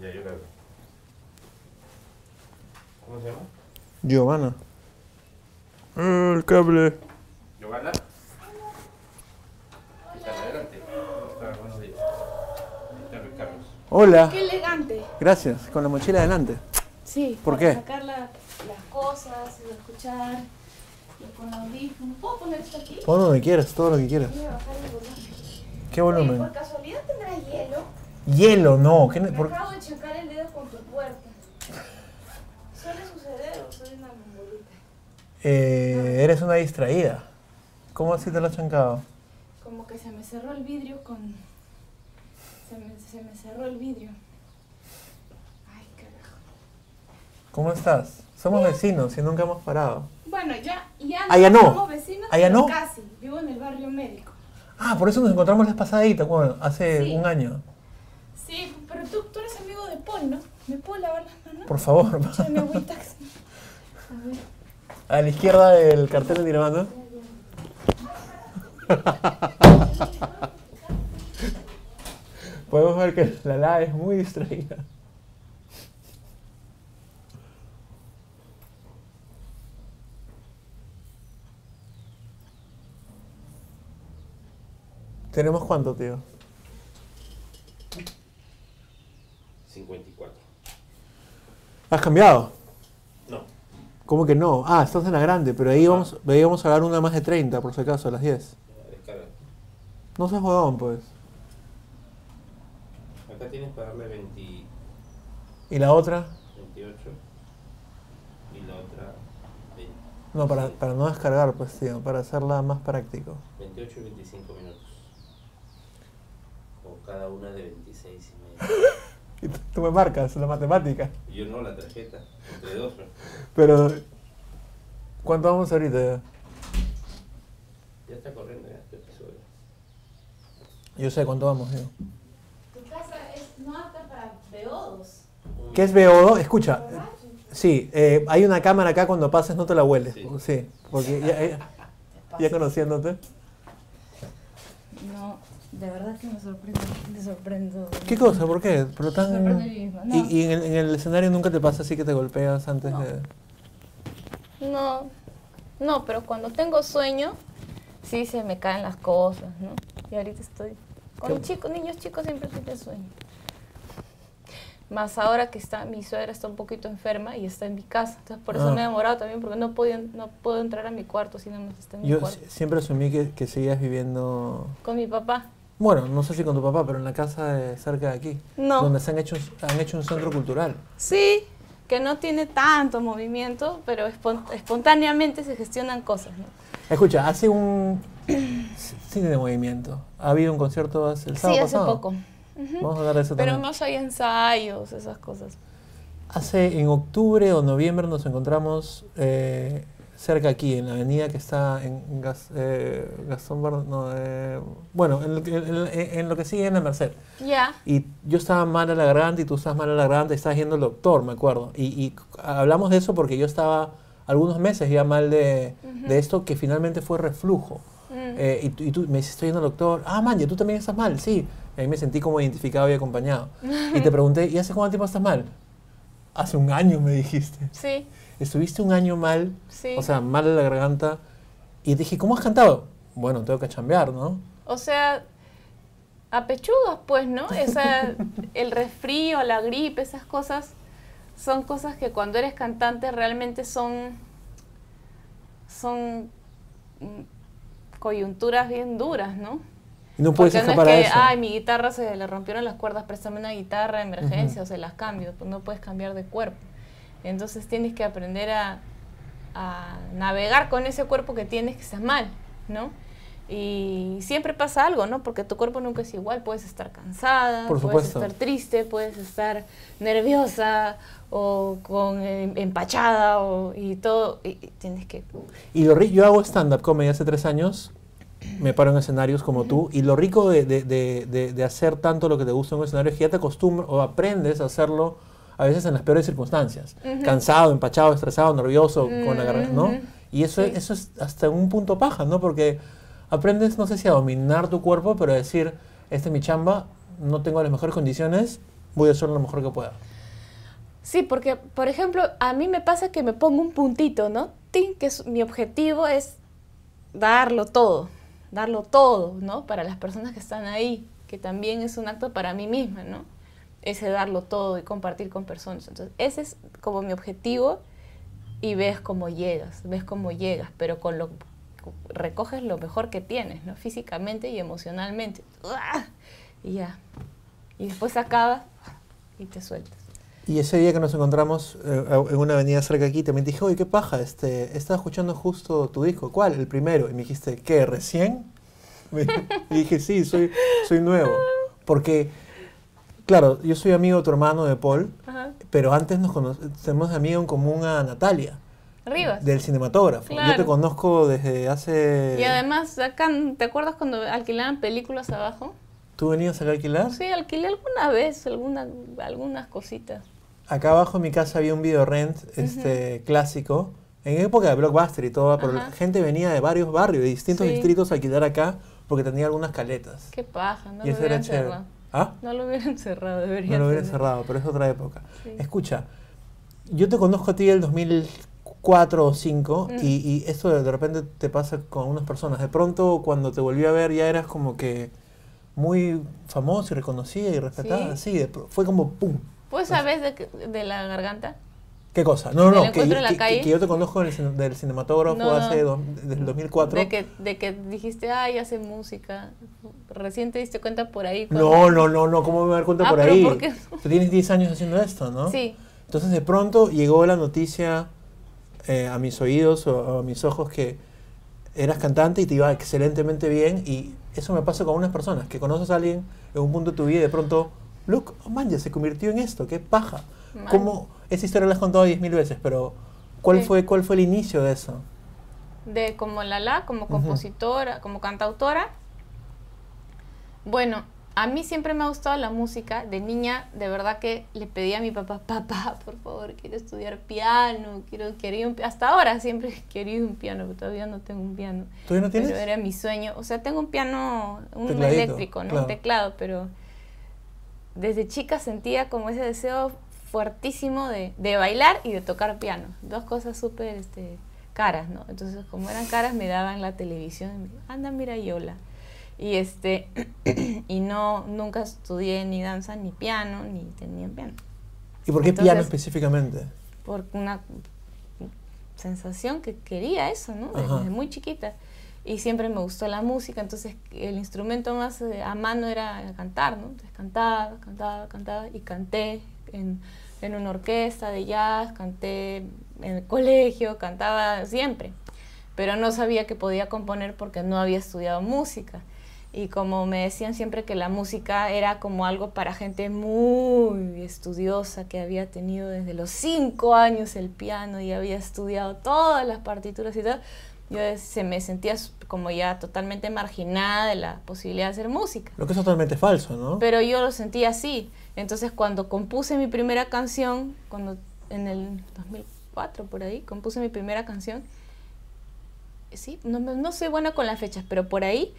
Ya, yo cargo. ¿Cómo se llama? Giovanna. Ah, el cable. Giovanna. Hola. Qué elegante. Gracias. Con la mochila adelante. Sí. ¿Por para qué? sacar la- las cosas, escuchar, y con audífonos. ¿Puedo poner esto aquí? Pon donde quieras, todo lo que quieras. Voy a bajar el volumen. ¿Qué Oye, volumen? por casualidad tendrá hielo. Hielo, no. ¿Qué Me por- acabo de chocar el dedo con tu puerta. Suele suceder o soy una mongolita. Eh, eres una distraída. ¿Cómo así te lo has chancado? Como que se me cerró el vidrio con. Se me, se me cerró el vidrio. Ay, carajo. ¿Cómo estás? Somos vecinos y nunca hemos parado. Bueno, ya, ya Ah, ya no. somos vecinos, Ah, ya pero no. casi. Vivo en el barrio médico. Ah, por eso nos encontramos la pasadita, bueno, hace Sí. un año. Sí, pero tú, tú eres ¿Me puedo lavar las manos? Por favor. Agüita. A ver. A la izquierda del cartel de Nirvana. Podemos ver que la la es muy distraída. ¿Tenemos cuánto, tío? 54. ¿Has cambiado? No. ¿Cómo que no? Ah, estás en la grande, pero ahí vamos, ahí vamos a dar una más de 30, por si acaso, a las 10. Ya, Descarga. No seas jodón, pues. Acá tienes para darle 20, ¿Y la otra? 28 y la otra 20, No, para, para no descargar, pues, tío, para hacerla más práctico. 28 y 25 minutos. O cada una de 26 y medio. Y tú, me marcas la matemática. Yo no, la tarjeta. Entre dos. Pero, ¿cuánto vamos ahorita ya? Ya está corriendo ya este episodio. Yo sé cuánto vamos, tío. Tu casa es no apta para beodos. ¿Qué es BO2? Escucha, sí, eh, hay una cámara acá cuando pases no te la hueles. Sí. Sí, porque ya, ya- ya conociéndote. No, de verdad que me sorprendo. Me sorprendo. ¿Qué cosa? ¿Por qué? Pero Me sorprendo tan... No, ¿Y, y en, el, en el escenario nunca te pasa así que te golpeas antes No. de...? no, no, pero cuando tengo sueño, sí se me caen las cosas, ¿no? Y ahorita estoy. Con ¿Qué? chicos, niños chicos siempre tienen sueño. Más ahora que está, mi suegra está un poquito enferma y está en mi casa. Entonces por eso Ah. me he demorado también, porque no, podía, no puedo entrar a mi cuarto si no me está en mi Yo cuarto. si- siempre asumí que, que seguías viviendo... Con mi papá. Bueno, no sé si con tu papá, pero en la casa de cerca de aquí. No. Donde se han hecho, han hecho un centro cultural. Sí, que no tiene tanto movimiento, pero espon- espontáneamente se gestionan cosas, ¿no? Escucha, hace un... Sí tiene movimiento. Ha habido un concierto hace el sábado Sí, hace pasado. poco. Vamos a hablar de eso Pero también. más hay ensayos, esas cosas. Hace en octubre o noviembre nos encontramos eh, cerca aquí, en la avenida que está en Gas- eh, Gastón Bar- no, eh, bueno, en, lo que- en- en lo que sigue en la Merced. Ya. Y yo estaba mal a la garganta y tú estabas mal a la garganta y estabas yendo al doctor, me acuerdo. Y, y hablamos de eso porque yo estaba algunos meses ya mal de, de esto que finalmente fue reflujo. Mm. Eh, y, tú- y tú me dices, estoy yendo al doctor. Ah, man, ya tú también estás mal, sí. Y ahí me sentí como identificado y acompañado. y te pregunté, ¿y hace cuánto tiempo estás mal? Hace un año me dijiste. Sí, Estuviste un año mal, sí. o sea, mal de la garganta. Y dije, ¿cómo has cantado? Bueno, tengo que chambear, ¿no? O sea, apechugas, pues, ¿no? Esa, el resfrío, la gripe, esas cosas son cosas que cuando eres cantante realmente son, son mm, coyunturas bien duras, ¿no? No puedes Porque no es escapar a que, eso. ay, mi guitarra se le rompieron las cuerdas, préstame una guitarra de emergencia o se las cambio, pues no puedes cambiar de cuerpo. Entonces tienes que aprender a, a navegar con ese cuerpo que tienes que estás mal, ¿no? Y siempre pasa algo, ¿no? Porque tu cuerpo nunca es igual. Puedes estar cansada, Por puedes estar triste, puedes estar nerviosa o con eh, empachada o, y todo. Y, y tienes que... Y lo ri- yo hago stand-up comedy hace tres años, me paro en escenarios como tú, y lo rico de, de- de- de- de hacer tanto lo que te gusta en un escenario es que ya te acostumbras o aprendes a hacerlo a veces en las peores circunstancias. Cansado, empachado, estresado, nervioso, con la garganta, ¿no? Ujú. Y eso, Sí. eso es hasta un punto paja, ¿no? Porque aprendes, no sé si a dominar tu cuerpo, pero a decir, esta es mi chamba, no tengo las mejores condiciones, voy a hacer lo mejor que pueda. Sí, porque, por ejemplo, a mí me pasa que me pongo un puntito, ¿no? Tin, que es- mi objetivo es darlo todo, darlo todo, ¿no? Para las personas que están ahí, que también es un acto para mí misma, ¿no? Ese darlo todo y compartir con personas. Entonces, ese es como mi objetivo y ves cómo llegas, ves cómo llegas, pero con lo recoges lo mejor que tienes, ¿no? Físicamente y emocionalmente. Y ya. Y después acabas y te sueltas. Y ese día que nos encontramos eh, en una avenida cerca aquí, también dije, oye, qué paja, este, estaba escuchando justo tu disco. ¿Cuál? El primero. Y me dijiste, ¿qué? ¿Recién? Y dije, sí, soy, soy nuevo. Porque, claro, yo soy amigo de tu hermano, de Paul, Ajá. pero antes nos conocemos, amigo en común a Natalia, Rivas. del cinematógrafo. Yo te Claro. conozco desde hace... Y además, acá, ¿te acuerdas cuando alquilaban películas abajo? ¿Tú venías acá a alquilar? Sí, alquilé alguna vez, alguna, algunas cositas. Acá abajo en mi casa había un video rent este, clásico, en época de Blockbuster y todo, pero la gente venía de varios barrios, de distintos Sí. distritos a alquilar acá porque tenía algunas caletas. Qué paja, no y lo eso era chévere. ¿Ah? No lo hubieran cerrado, deberían No lo hubieran cerrar. cerrado, pero es otra época. Sí. Escucha, yo te conozco a ti del 2004 o 2005 Mm. y, y esto de, repente te pasa con unas personas. De pronto cuando te volví a ver ya eras como que muy famoso y reconocida y respetada. Sí. Sí, de pro- fue como pum. ¿Pues sabes de la garganta? ¿Qué cosa? No, ¿Me no, no, que, encuentro en la que- que- calle? que yo te conozco del, del cinematógrafo No, hace dos- desde el 2004. De que, de que dijiste, ay, hace música. Recién te diste cuenta por ahí. cuando- No, no, no, no, ¿cómo me voy a dar cuenta Ah, por ahí? ¿por qué Tú tienes 10 años haciendo esto, ¿no? Sí, Entonces de pronto llegó la noticia eh, a mis oídos o, o a mis ojos que eras cantante y te iba excelentemente bien y eso me pasa con unas personas, que conoces a alguien en un punto de tu vida y de pronto, look, oh man, ya se convirtió en esto, qué paja. Man. ¿Cómo? Esa historia la has contado 10.000 veces, pero ¿cuál, Sí. fue, ¿cuál fue el inicio de eso? de como Lala, como compositora, como cantautora. Bueno, a mí siempre me ha gustado la música. De niña, de verdad que le pedí a mi papá, papá, por favor, quiero estudiar piano, quiero, quería un pi-". Hasta ahora siempre he querido un piano, pero todavía no tengo un piano. ¿Todavía no tienes? Pero era mi sueño. O sea, tengo un piano, un Tecladito, eléctrico, ¿no? claro. Un teclado, pero desde chica sentía como ese deseo fuertísimo de, de bailar y de tocar piano. Dos cosas súper este, caras, ¿no? Entonces, como eran caras, me daban la televisión anda, mira Yola. Y este, y no, nunca estudié ni danza, ni piano, ni tenía piano. ¿Y por qué piano Entonces- específicamente? Por una sensación que quería eso, ¿no? Ajá. Desde muy chiquita. Y siempre me gustó la música, entonces el instrumento más eh, a mano era cantar, ¿no? Entonces cantaba, cantaba, cantaba y canté en, en una orquesta de jazz, canté en el colegio, cantaba siempre. Pero no sabía que podía componer porque no había estudiado música. Y como me decían siempre que la música era como algo para gente muy estudiosa, que había tenido desde los cinco años el piano y había estudiado todas las partituras y todo, yo se me sentía como ya totalmente marginada de la posibilidad de hacer música. Lo que es totalmente falso, ¿no? Pero yo lo sentía así. Entonces cuando compuse mi primera canción, cuando en el 2004 por ahí, compuse mi primera canción, sí, no, no soy buena con las fechas, pero por ahí,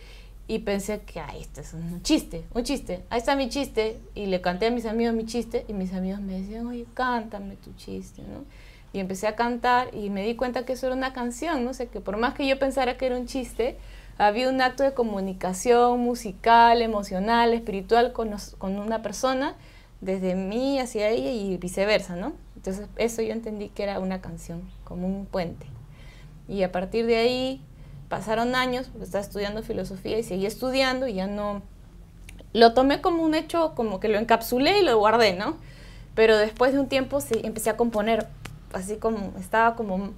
y pensé que, ay, este es un chiste, un chiste, ahí está mi chiste, y le canté a mis amigos mi chiste, y mis amigos me decían, oye, cántame tu chiste, ¿no? Y empecé a cantar y me di cuenta que eso era una canción, no sé, que por más que yo pensara que era un chiste, había un acto de comunicación musical, emocional, espiritual con, nos- con una persona, desde mí hacia ella y viceversa, ¿no? Entonces eso yo entendí que era una canción, como un puente. Y a partir de ahí pasaron años, porque estaba estudiando filosofía y seguí estudiando y ya no... Lo tomé como un hecho, como que lo encapsulé y lo guardé, ¿no? Pero después de un tiempo sí, empecé a componer, así como estaba como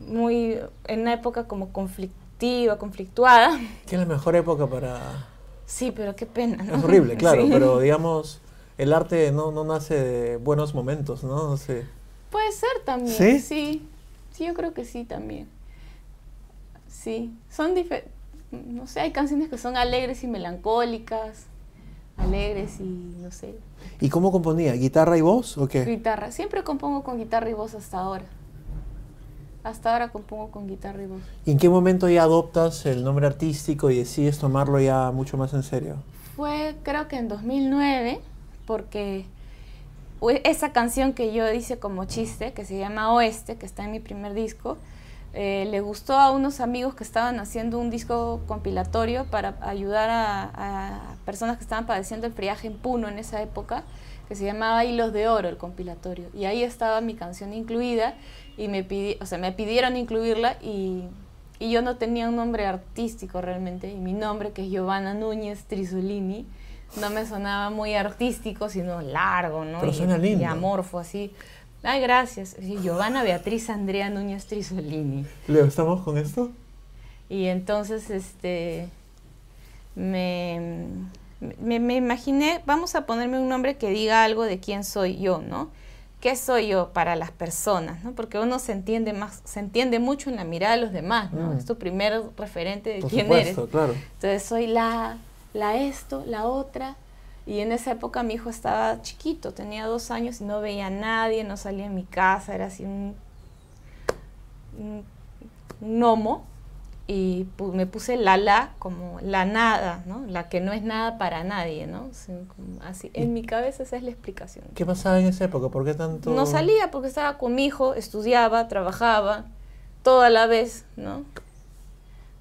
muy en una época como conflictiva, conflictuada. Que es la mejor época para... Sí, pero qué pena, ¿no? Es horrible, claro, Sí. pero digamos, el arte no, no nace de buenos momentos, ¿no? No sé. Puede ser también. ¿Sí? Sí, sí, yo creo que sí también. Sí, son diferentes. No sé, hay canciones que son alegres y melancólicas, alegres y no sé, ¿Y cómo componía? ¿Guitarra y voz o qué? guitarra. Siempre compongo con guitarra y voz hasta ahora. Hasta ahora compongo con guitarra y voz. ¿Y en qué momento ya adoptas el nombre artístico y decides tomarlo ya mucho más en serio? Fue creo que en 2009, porque esa canción que yo hice como chiste, que se llama Oeste, que está en mi primer disco, eh, le gustó a unos amigos que estaban haciendo un disco compilatorio para ayudar a, a, personas que estaban padeciendo el friaje en Puno en esa época, que se llamaba Hilos de Oro, el compilatorio. Y ahí estaba mi canción incluida y me, pidi o sea, me pidieron incluirla y, y, yo no tenía un nombre artístico realmente. Y mi nombre, que es Giovanna Núñez Trisolini, no me sonaba muy artístico, sino largo, ¿no? Pero suena lindo. Y amorfo, así. Ay, gracias. Giovanna Beatriz Andrea Núñez Trisolini. ¿Le estamos con esto? Y entonces, este, me, me, me, imaginé, vamos a ponerme un nombre que diga algo de quién soy yo, ¿no? ¿Qué soy yo para las personas? ¿no? Porque uno se entiende más, se entiende mucho en la mirada de los demás, ¿no? Mm. Es tu primer referente de Por quién supuesto, eres. Claro. Entonces soy la, la esto, la otra. Y en esa época mi hijo estaba chiquito, tenía dos años y no veía a nadie, no salía en mi casa, era así un, un, un gnomo. Y pu me puse la la como la nada, ¿no? La que no es nada para nadie, ¿no? Así, en mi cabeza esa es la explicación. ¿Qué pasaba en esa época? ¿Por qué tanto...? No salía porque estaba con mi hijo, estudiaba, trabajaba, toda la vez, ¿no?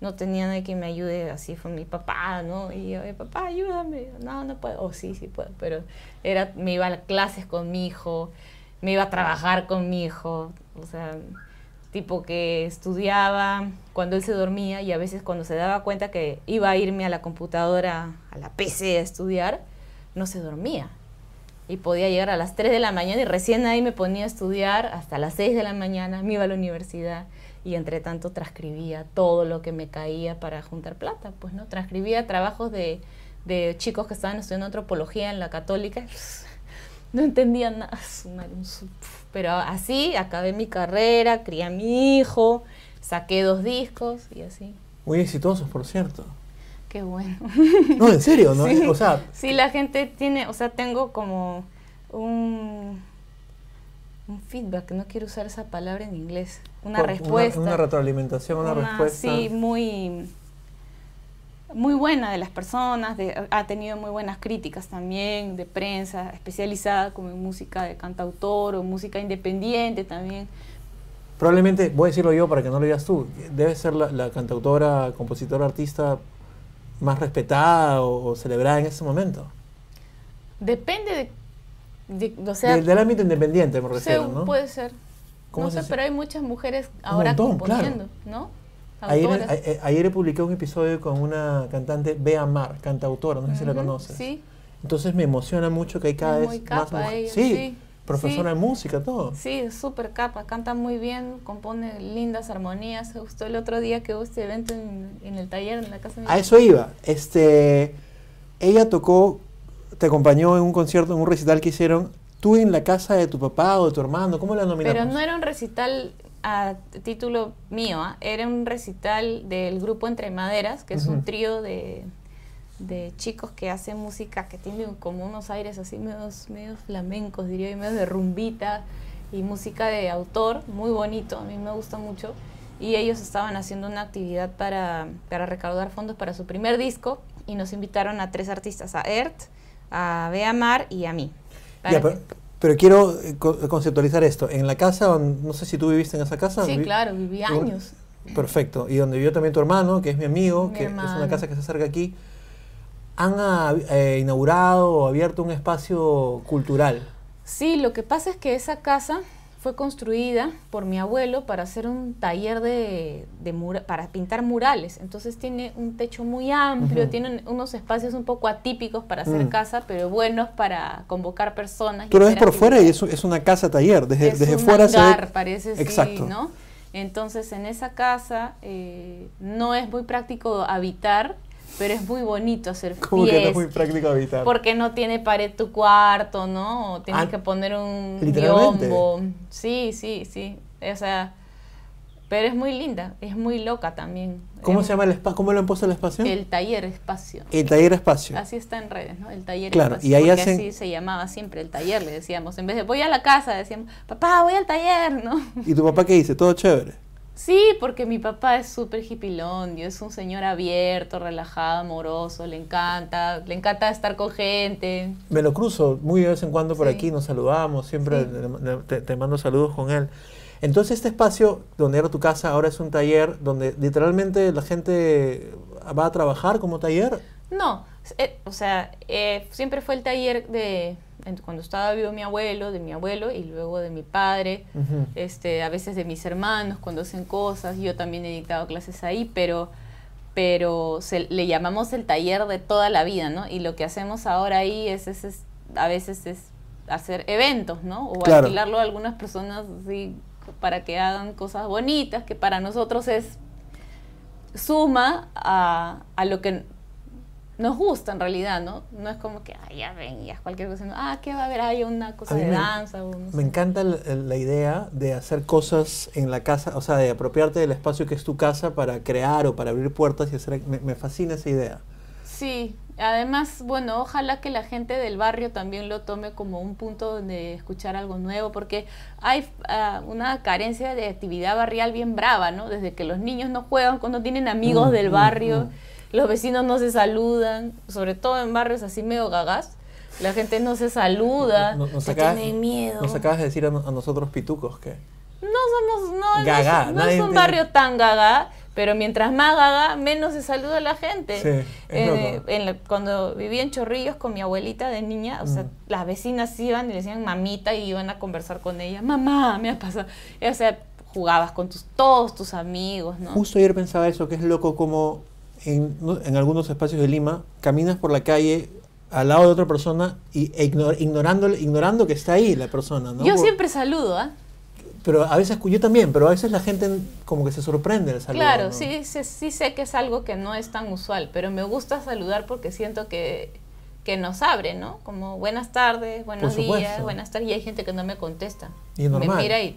No tenía nadie que me ayude, así fue mi papá, ¿no? Y yo, papá, ayúdame. No, no puedo. Oh, sí, sí puedo. Pero era, me iba a clases con mi hijo, me iba a trabajar con mi hijo. O sea, tipo que estudiaba cuando él se dormía y a veces cuando se daba cuenta que iba a irme a la computadora, a la PC a estudiar, no se dormía. Y podía llegar a las 3 de la mañana y recién ahí me ponía a estudiar hasta las 6 de la mañana, me iba a la universidad y entre tanto transcribía todo lo que me caía para juntar plata, pues no, transcribía trabajos de, de chicos que estaban estudiando antropología en la católica, no entendían nada, pero así acabé mi carrera, crié a mi hijo, saqué dos discos y así. Muy exitosos, por cierto. Qué bueno. No, en serio, ¿no? Sí, o sea, sí, la gente tiene, o sea, tengo como un, un feedback, no quiero usar esa palabra en inglés, una por- respuesta. Una, retroalimentación, una, Una- respuesta. Sí, muy, muy buena de las personas, de- ha tenido muy buenas críticas también de prensa especializada como en música de cantautor o música independiente también. Probablemente, voy a decirlo yo para que no lo digas tú, debe ser la, la cantautora, compositora, artista más respetada o, o celebrada en ese momento. Depende de, de- o sea, De- del ámbito independiente me refiero, ¿no? puede ser. ¿Cómo No se sé, pero hay muchas mujeres ahora montón, componiendo, ¿no? Ayer, Autoras. a- a- ayer publiqué un episodio con una cantante, Bea Mar, cantautora, no sé si la conoces. Sí, Entonces me emociona mucho que hay cada Es vez muy más capa mujeres. ella, Sí, sí, profesora sí. de música, todo. Sí, es súper capa, canta muy bien, compone lindas armonías. Justo el otro día que hubo este evento en, en el taller, en la casa de mi A eso iba. Este, ella tocó, te acompañó en un concierto, en un recital que hicieron, tú en la casa de tu papá o de tu hermano, ¿cómo la nominamos? Pero no era un recital a título mío, ¿ah? era un recital del grupo Entre Maderas, que es Ujú. un trío de, de chicos que hacen música que tienen como unos aires así medios, medios flamencos, diría yo, medios de rumbita y música de autor, muy bonito, a mí me gusta mucho. Y ellos estaban haciendo una actividad para, para recaudar fondos para su primer disco y nos invitaron a tres artistas, a Ert, a Bea Mar y a mí. Ya, pero, quiero eh, co- conceptualizar esto. En la casa, no sé si tú viviste en esa casa. sí, vi- claro, viví años. Perfecto. Y donde vivió también tu hermano, que es mi amigo, Mi que es una casa que se acerca aquí. Han eh, inaugurado o abierto un espacio cultural. Sí, lo que pasa es que esa casa fue construida por mi abuelo para hacer un taller de, de mura- para pintar murales. Entonces tiene un techo muy amplio, tiene un- unos espacios un poco atípicos para hacer Mm. casa, pero buenos para convocar personas. y Tú lo ves hacer por fuera y es, es una casa taller. Desde, Es desde un fuera se hangar, ve. parece, sí, Exacto. ¿no? Entonces, en esa casa eh, no es muy práctico habitar, pero es muy bonito hacer Como que no es muy práctico habitar. Porque no tiene pared tu cuarto, ¿no? O tienes Ah, que poner un biombo. Sí, sí, sí. O sea, pero es muy linda, es muy loca también. ¿Cómo Es se llama el espacio? ¿Cómo lo han puesto el espacio? El taller espacio. El taller espacio. Así está en redes, ¿no? El taller Claro, espacio. y ahí hacen- así se llamaba siempre el taller, le decíamos. En vez de voy a la casa, decíamos, papá, voy al taller, ¿no? ¿Y tu papá qué dice? Todo chévere. Sí, porque mi papá es súper hippilondio, es un señor abierto, relajado, amoroso, le encanta, le encanta estar con gente. Me lo cruzo muy de vez en cuando por Sí. aquí, nos saludamos, siempre Sí. te, te mando saludos con él. Entonces este espacio donde era tu casa ahora es un taller donde literalmente la gente va a trabajar como taller. No, eh, o sea, eh, siempre fue el taller de cuando estaba vivo mi abuelo, de mi abuelo y luego de mi padre, este, a veces de mis hermanos cuando hacen cosas. Yo también he dictado clases ahí, pero pero se, le llamamos el taller de toda la vida, ¿no? Y lo que hacemos ahora ahí es, es- es- a veces es hacer eventos, ¿no? O Claro. alquilarlo a algunas personas así para que hagan cosas bonitas, que para nosotros es suma a, a lo que nos gusta en realidad, ¿no? No es como que, ah, ya ven, ya cualquier cosa, no, ah, ¿qué va a haber? Hay una cosa de me- danza. o no Me sé. encanta el- la idea de hacer cosas en la casa, o sea, de apropiarte del espacio que es tu casa para crear o para abrir puertas y hacer... Me, me fascina esa idea. Sí, además, bueno, ojalá que la gente del barrio también lo tome como un punto de escuchar algo nuevo, porque hay ah, una carencia de actividad barrial bien brava, ¿no? Desde que los niños no juegan, cuando tienen amigos Mm, del mm, barrio, mm. Los vecinos no se saludan, sobre todo en barrios así medio gagás, la gente no se saluda, No- nos se acabas- tiene miedo. Nos acabas de decir a, no- a nosotros pitucos que... No somos, no, no Gaga, no, es un barrio tan gaga, pero mientras más gaga, menos se saluda la gente. Sí, Eh, loco. en la- cuando vivía en Chorrillos con mi abuelita de niña, o sea, Mm. las vecinas iban y le decían mamita y iban a conversar con ella. Mamá, me ha pasado. O sea, jugabas con tus, todos tus amigos, ¿no? Justo ayer pensaba eso, que es loco como en, en algunos espacios de Lima caminas por la calle al lado de otra persona y, e ignor- ignorando, ignorando que está ahí la persona, ¿no? Yo Por- siempre saludo, ¿ah? Pero a veces, yo también, pero a veces la gente como que se sorprende del saludo. Claro, ¿no? sí, sí, sí sé que es algo que no es tan usual, pero me gusta saludar porque siento que, que nos abre, ¿no? Como buenas tardes, buenos días, buenas tardes, y hay gente que no me contesta. Y es me normal. mira y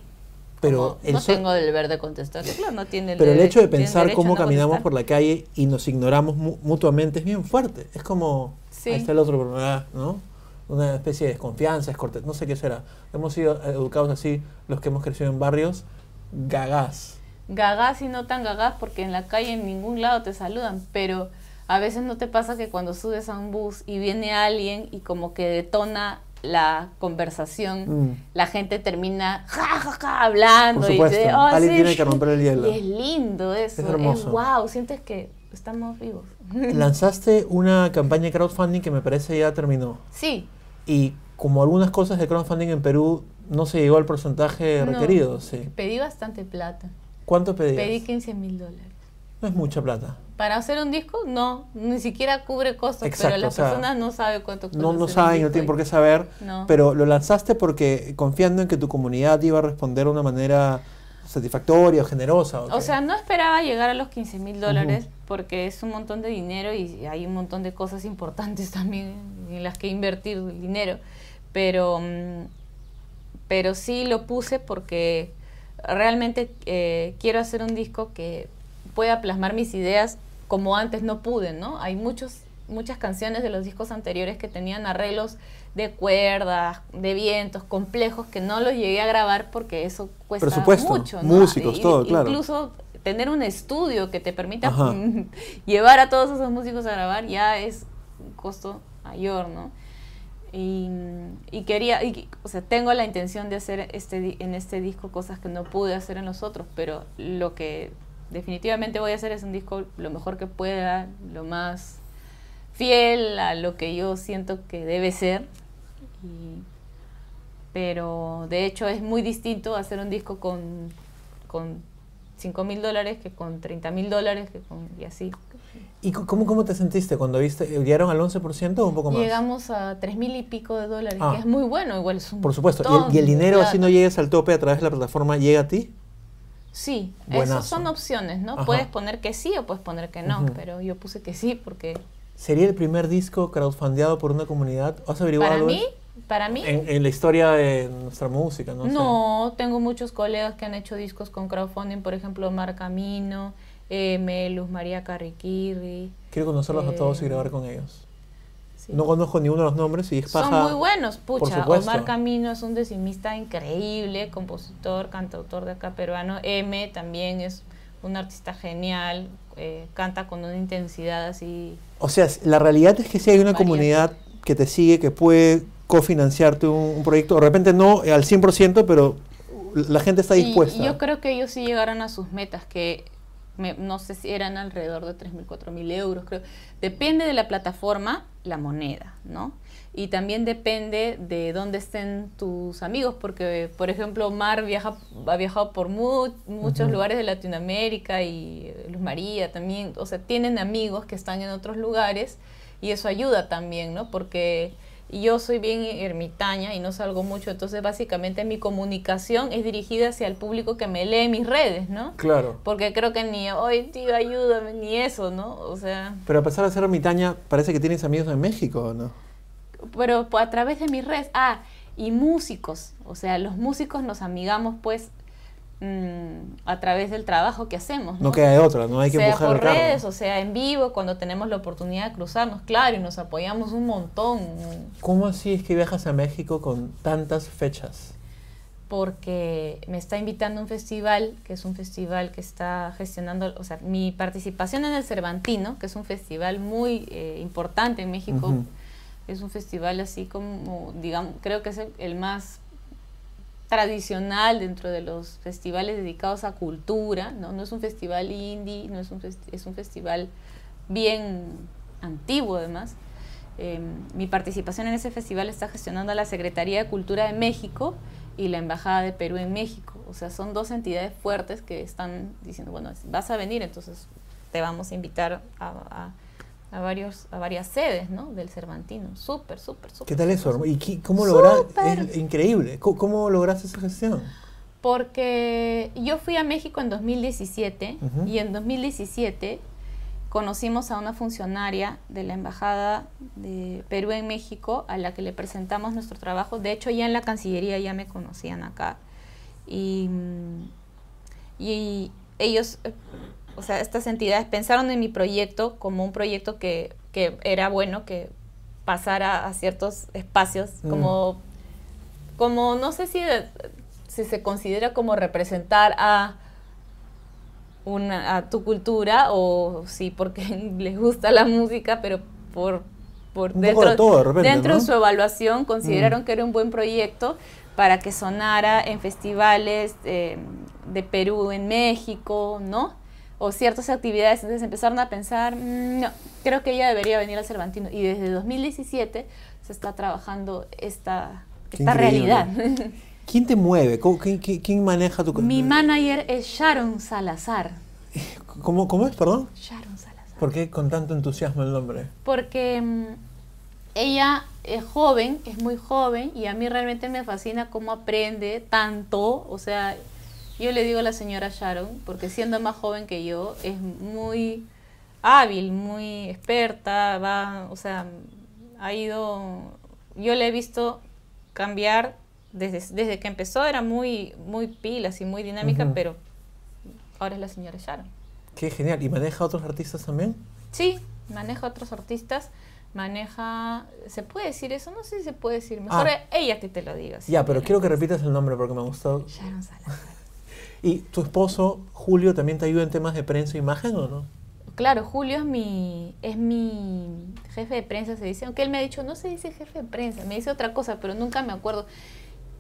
Pero no so- tengo el deber de contestar. Claro, no tiene el Pero el hecho de pensar cómo no caminamos contestar. por la calle y nos ignoramos mu- mutuamente es bien fuerte. Es como, Sí. ahí está el otro, pero, ah, ¿no? Una especie de desconfianza, es cortés, no sé qué será. Hemos sido educados así, los que hemos crecido en barrios, gagás. Gagás y no tan gagás porque en la calle en ningún lado te saludan, pero a veces no te pasa que cuando subes a un bus y viene alguien y como que detona la conversación, Mm. la gente termina ja, ja, ja, hablando Por y te, "Oh, alguien sí". tiene que romper el hielo. Y es lindo eso, Es es, hermoso. wow, sientes que estamos vivos. Lanzaste una campaña de crowdfunding que me parece ya terminó. Sí, Y como algunas cosas de crowdfunding en Perú, no se llegó al porcentaje No. requerido. Sí. pedí bastante plata, ¿Cuánto pedías? pedí 15 mil dólares. No es mucha plata. Para hacer un disco, no, ni siquiera cubre costos, Exacto, pero la o sea, persona no sabe cuánto cuesta. No, no saben, no tienen por qué saber. No. Pero lo lanzaste porque confiando en que tu comunidad iba a responder de una manera satisfactoria o generosa. ¿o sea, no esperaba llegar a los 15 mil dólares porque es un montón de dinero y hay un montón de cosas importantes también en las que invertir el dinero. Pero, mm, pero sí lo puse porque realmente eh, quiero hacer un disco que pueda plasmar mis ideas como antes no pude, ¿no? Hay muchos, muchas canciones de los discos anteriores que tenían arreglos de cuerdas, de vientos, complejos, que no los llegué a grabar porque eso cuesta mucho, ¿no? músicos, Y- todo, claro. Incluso tener un estudio que te permita Ajá. llevar a todos esos músicos a grabar ya es un costo mayor, ¿no? Y, y quería, y, o sea, tengo la intención de hacer este, en este disco cosas que no pude hacer en los otros, pero lo que definitivamente voy a hacer es un disco lo mejor que pueda, lo más fiel a lo que yo siento que debe ser. Y- pero de hecho es muy distinto hacer un disco con, con 5 mil dólares que con 30 mil dólares que con, y así. ¿Y cómo, cómo te sentiste cuando viste? ¿Llegaron al 11% o un poco más? Llegamos a 3 mil y pico de dólares, Ah. que es muy bueno, igual es un Por supuesto. ¿Y el, y el de dinero, así no llegues al tope a través de la plataforma, llega a ti? Sí, Buenazo. esas son opciones, ¿no? Ajá. Puedes poner que sí o puedes poner que no, Ujú. pero yo puse que sí porque ¿Sería el primer disco crowdfundeado por una comunidad? ¿Has averiguado para algo mí, para mí, En, en la historia de nuestra música, ¿no? sé. no, tengo muchos colegas que han hecho discos con crowdfunding, por ejemplo, Mar Camino, eh, Melus, María Carriquirri. Quiero conocerlos a todos y Eh, grabar con ellos. Sí. No conozco ninguno de los nombres y es Son paja. muy buenos, pucha. Omar Camino es un decimista increíble, compositor, cantautor de acá peruano. M también es un artista genial, eh, canta con una intensidad así. O sea, la realidad es que si hay una comunidad que te sigue, que puede cofinanciarte un, un proyecto, de repente no al 100%, pero la gente está dispuesta. Y yo creo que ellos sí llegaron a sus metas, que me- no sé si eran alrededor de 3.000, 4.000 euros, creo. Depende de la plataforma, la moneda, ¿no? Y también depende de dónde estén tus amigos, porque, por ejemplo, Mar viaja, ha viajado por mu- muchos lugares de Latinoamérica y eh, Luz María también, o sea, tienen amigos que están en otros lugares y eso ayuda también, ¿no? Porque yo soy bien ermitaña y no salgo mucho, entonces básicamente mi comunicación es dirigida hacia el público que me lee mis redes, ¿no? Claro. Porque creo que ni, oye, tío, ayúdame, ni eso, ¿no? O sea, Pero a pesar de ser ermitaña, parece que tienes amigos en México, ¿o ¿no? pero po- a través de mis redes, ah, y músicos, o sea, los músicos nos amigamos pues mm, a través del trabajo que hacemos, ¿no? No queda de otra, no hay que sea empujar por el carro. redes, o sea, en vivo, cuando tenemos la oportunidad de cruzarnos, claro, y nos apoyamos un montón. ¿Cómo así es que viajas a México con tantas fechas? porque me está invitando a un festival, que es un festival que está gestionando, o sea, mi participación en el Cervantino, que es un festival muy eh, importante en México, Ujú. es un festival así como, digamos, creo que es el, el más tradicional dentro de los festivales dedicados a cultura, ¿no? No es un festival indie, no es un, es un festival bien antiguo además. Eh, mi participación en ese festival está gestionando la Secretaría de Cultura de México y la Embajada de Perú en México. O sea, son dos entidades fuertes que están diciendo, bueno, vas a venir, entonces te vamos a invitar a- a varios, a varias sedes ¿no? del Cervantino. Súper, súper, súper. ¿Qué tal eso? ¿Y qué- cómo lograste? Increíble. ¿Cómo, cómo lograste esa gestión? Porque yo fui a México en 2017 Ujú. y en 2017 conocimos a una funcionaria de la Embajada de Perú en México a la que le presentamos nuestro trabajo. De hecho, ya en la Cancillería ya me conocían acá. Y, y ellos, o sea, estas entidades pensaron en mi proyecto como un proyecto que, que era bueno que pasara a ciertos espacios, Mm. como, como no sé si, si se considera como representar a una, a tu cultura o sí porque les gusta la música, pero por, por dentro, de todo, de repente, dentro ¿no? de su evaluación consideraron Mm. que era un buen proyecto para que sonara en festivales eh, de Perú en México, ¿no? O ciertas actividades, entonces empezaron a pensar, "Mm, no, creo que ella debería venir al Cervantino. Y desde 2017 se está trabajando esta, esta realidad. ¿Quién te mueve? ¿Cómo- quién, quién- quién maneja tu... Mi manager es Sharon Salazar. ¿Cómo, ¿Cómo es, perdón? Sharon Salazar. ¿Por qué con tanto entusiasmo el nombre? Porque mm, ella es joven, es muy joven y a mí realmente me fascina cómo aprende tanto. O sea, yo le digo a la señora Sharon, porque siendo más joven que yo, es muy hábil, muy experta, va, o sea, ha ido, yo le he visto cambiar desde, desde que empezó, era muy, muy pilas y muy dinámica, pero ahora es la señora Sharon. Qué genial. ¿Y maneja a otros artistas también? Sí, maneja a otros artistas, maneja, ¿se puede decir eso? No sé si se puede decir, mejor Ah. ella que te lo diga. si Ya, pero quiero que repitas el nombre porque me gustó. Sharon Salazar. ¿Y tu esposo, Julio, también te ayuda en temas de prensa e imagen o no? Claro, Julio es mi, es mi jefe de prensa, se dice, aunque él me ha dicho, no se dice jefe de prensa, me dice otra cosa, pero nunca me acuerdo.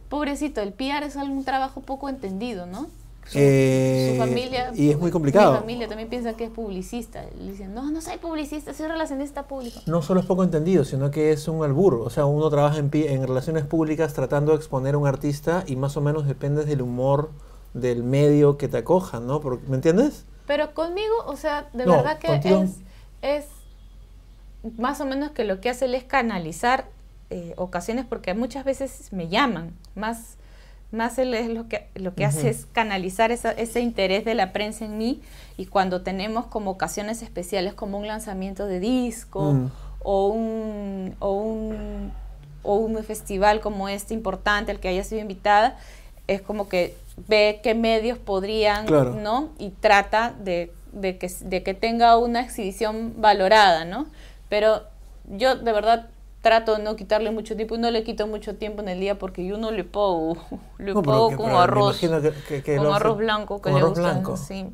Pobrecito, el PR es algún trabajo poco entendido, ¿no? Su, Eh, su familia. y es muy complicado. Mi familia también piensa que es publicista. Le dicen, no, no soy publicista, soy relacionista público. No solo es poco entendido, sino que es un albur. O sea, uno trabaja en, en relaciones públicas tratando de exponer a un artista y más o menos dependes del humor del medio que te acoja, ¿no? Porque- ¿Me entiendes? Pero conmigo, o sea, de No, verdad que es, es más o menos que lo que hace él es canalizar eh, ocasiones porque muchas veces me llaman, más, más él es lo que, lo que Ujú. hace es canalizar esa- ese interés de la prensa en mí y cuando tenemos como ocasiones especiales como un lanzamiento de disco Mm. o, un, o, un, o un festival como este importante al que haya sido invitada, es como que ve qué medios podrían, Claro. ¿no? Y trata de, de que, de que tenga una exhibición valorada, ¿no? Pero yo de verdad trato de no quitarle mucho tiempo y no le quito mucho tiempo en el día porque yo no le pongo, le No, pongo que- con arroz, que- con arroz blanco que le arroz gusta, blanco. sí.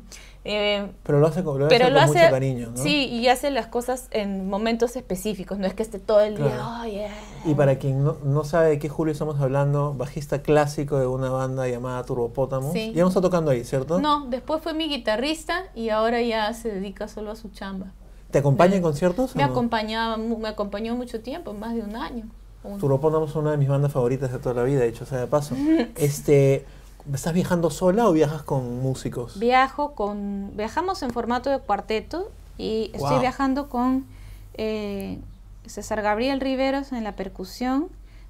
Eh, Pero lo hace con, lo pero hace lo con hace, mucho cariño, ¿no? sí, y hace las cosas en momentos específicos, no es que esté todo el día. "Oh, yeah". Y para quien no, no sabe de qué Julio estamos hablando, bajista clásico de una banda llamada Turbopótamos. Sí. Ya no está tocando ahí, ¿cierto? No, después fue mi guitarrista y ahora ya se dedica solo a su chamba. ¿Te acompaña en conciertos? Me no? acompañaba, me acompañó mucho tiempo, más de un año. Turbopótamos es una de mis bandas favoritas de toda la vida, dicho sea de paso. este, ¿Estás viajando sola o viajas con músicos? Viajo con, viajamos en formato de cuarteto y estoy viajando con eh, César Gabriel Riveros en la percusión,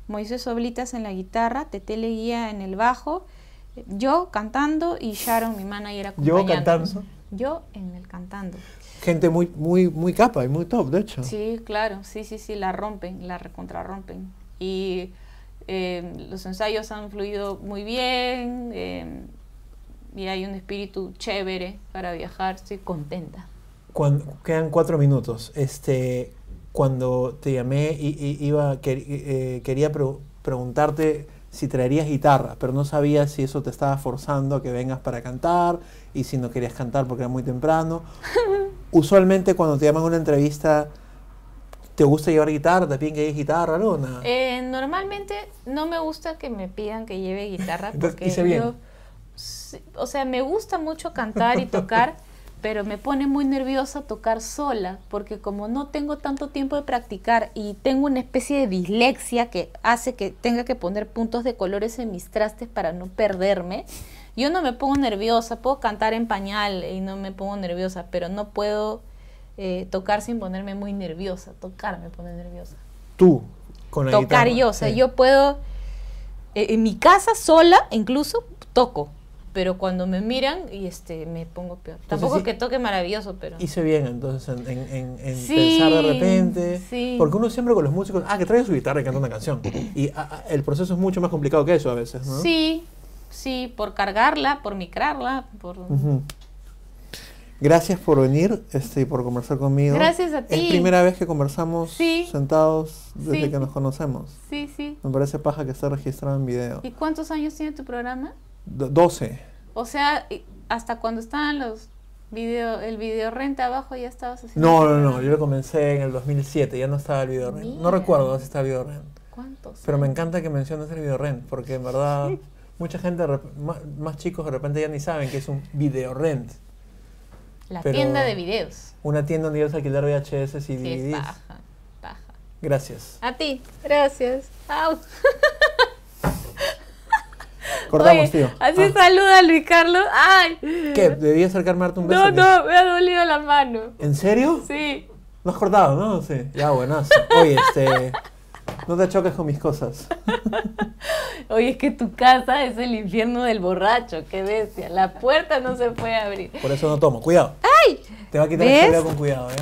Moisés Oblitas en la guitarra, Tete Leguía en el bajo, yo cantando y Sharon, mi manager, Yo acompañándonos. cantando. Yo en el cantando. Gente muy, muy, muy capa y muy top, de hecho. Sí, claro, sí, sí, sí, la rompen, la recontrarrompen. Y eh, los ensayos han fluido muy bien eh, y hay un espíritu chévere para viajar, estoy contenta. Cuando, quedan cuatro minutos. Este, cuando te llamé, y, y- iba, quer- eh, quería pre- preguntarte si traerías guitarra, pero no sabía si eso te estaba forzando a que vengas para cantar y si no querías cantar porque era muy temprano. Usualmente cuando te llaman a una entrevista, ¿te gusta llevar guitarra? ¿Te piden que lleves guitarra? No, nada. Eh, normalmente no me gusta que me pidan que lleve guitarra Entonces, porque hice bien. yo, o sea, me gusta mucho cantar y tocar, pero me pone muy nerviosa tocar sola porque como no tengo tanto tiempo de practicar y tengo una especie de dislexia que hace que tenga que poner puntos de colores en mis trastes para no perderme. Yo no me pongo nerviosa, puedo cantar en pañal y no me pongo nerviosa, pero no puedo eh, tocar sin ponerme muy nerviosa. Tocar me pone nerviosa Tú, con la tocar guitarra. yo. O sea, sí. yo puedo, eh, en mi casa sola incluso, toco. Pero cuando me miran, y este, me pongo peor. Tampoco sí- es que toque maravilloso, pero... Hice bien entonces en, en- en- en Sí, pensar de repente. sí. Porque uno siempre con los músicos, ah, que traiga su guitarra y canta una canción. Y ah, ah, el proceso es mucho más complicado que eso a veces, ¿no? Sí, sí, por cargarla, por micrarla, por... Gracias por venir este, y por conversar conmigo. Gracias a ti. Es primera vez que conversamos Sí. sentados desde Sí. que nos conocemos. Sí, sí. Me parece paja que esté registrado en video. ¿Y cuántos años tiene tu programa? Do- 12. O sea, hasta cuando estaban los video, el video renta abajo ya estabas haciendo... No, no, no. Yo lo comencé en el 2007. Ya no estaba el video rent. No recuerdo si estaba el video rent. ¿Cuántos? Pero me encanta que menciones el video rent, porque en verdad mucha gente, más, chicos de repente ya ni saben que es un video rent. La pero- tienda de videos. Una tienda donde ibas a alquilar VHS y Sí, es DVDs. paja, paja. Gracias. A ti, gracias. Au. Cortamos, Oye, tío. Así Ah, saluda Luis Carlos. ¡Ay! ¿Qué? ¿Debía acercarme a darte un beso? No, no, me ha dolido la mano. ¿En serio? Sí. No has cortado, ¿no? Sí. Ya, buenazo. Oye, este... No te choques con mis cosas. Oye, es que tu casa es el infierno del borracho. Qué bestia. La puerta no se puede abrir. Por eso no tomo. Cuidado. ¡Ay! Te va a quitar el ¿Ves? cabello con cuidado, ¿eh?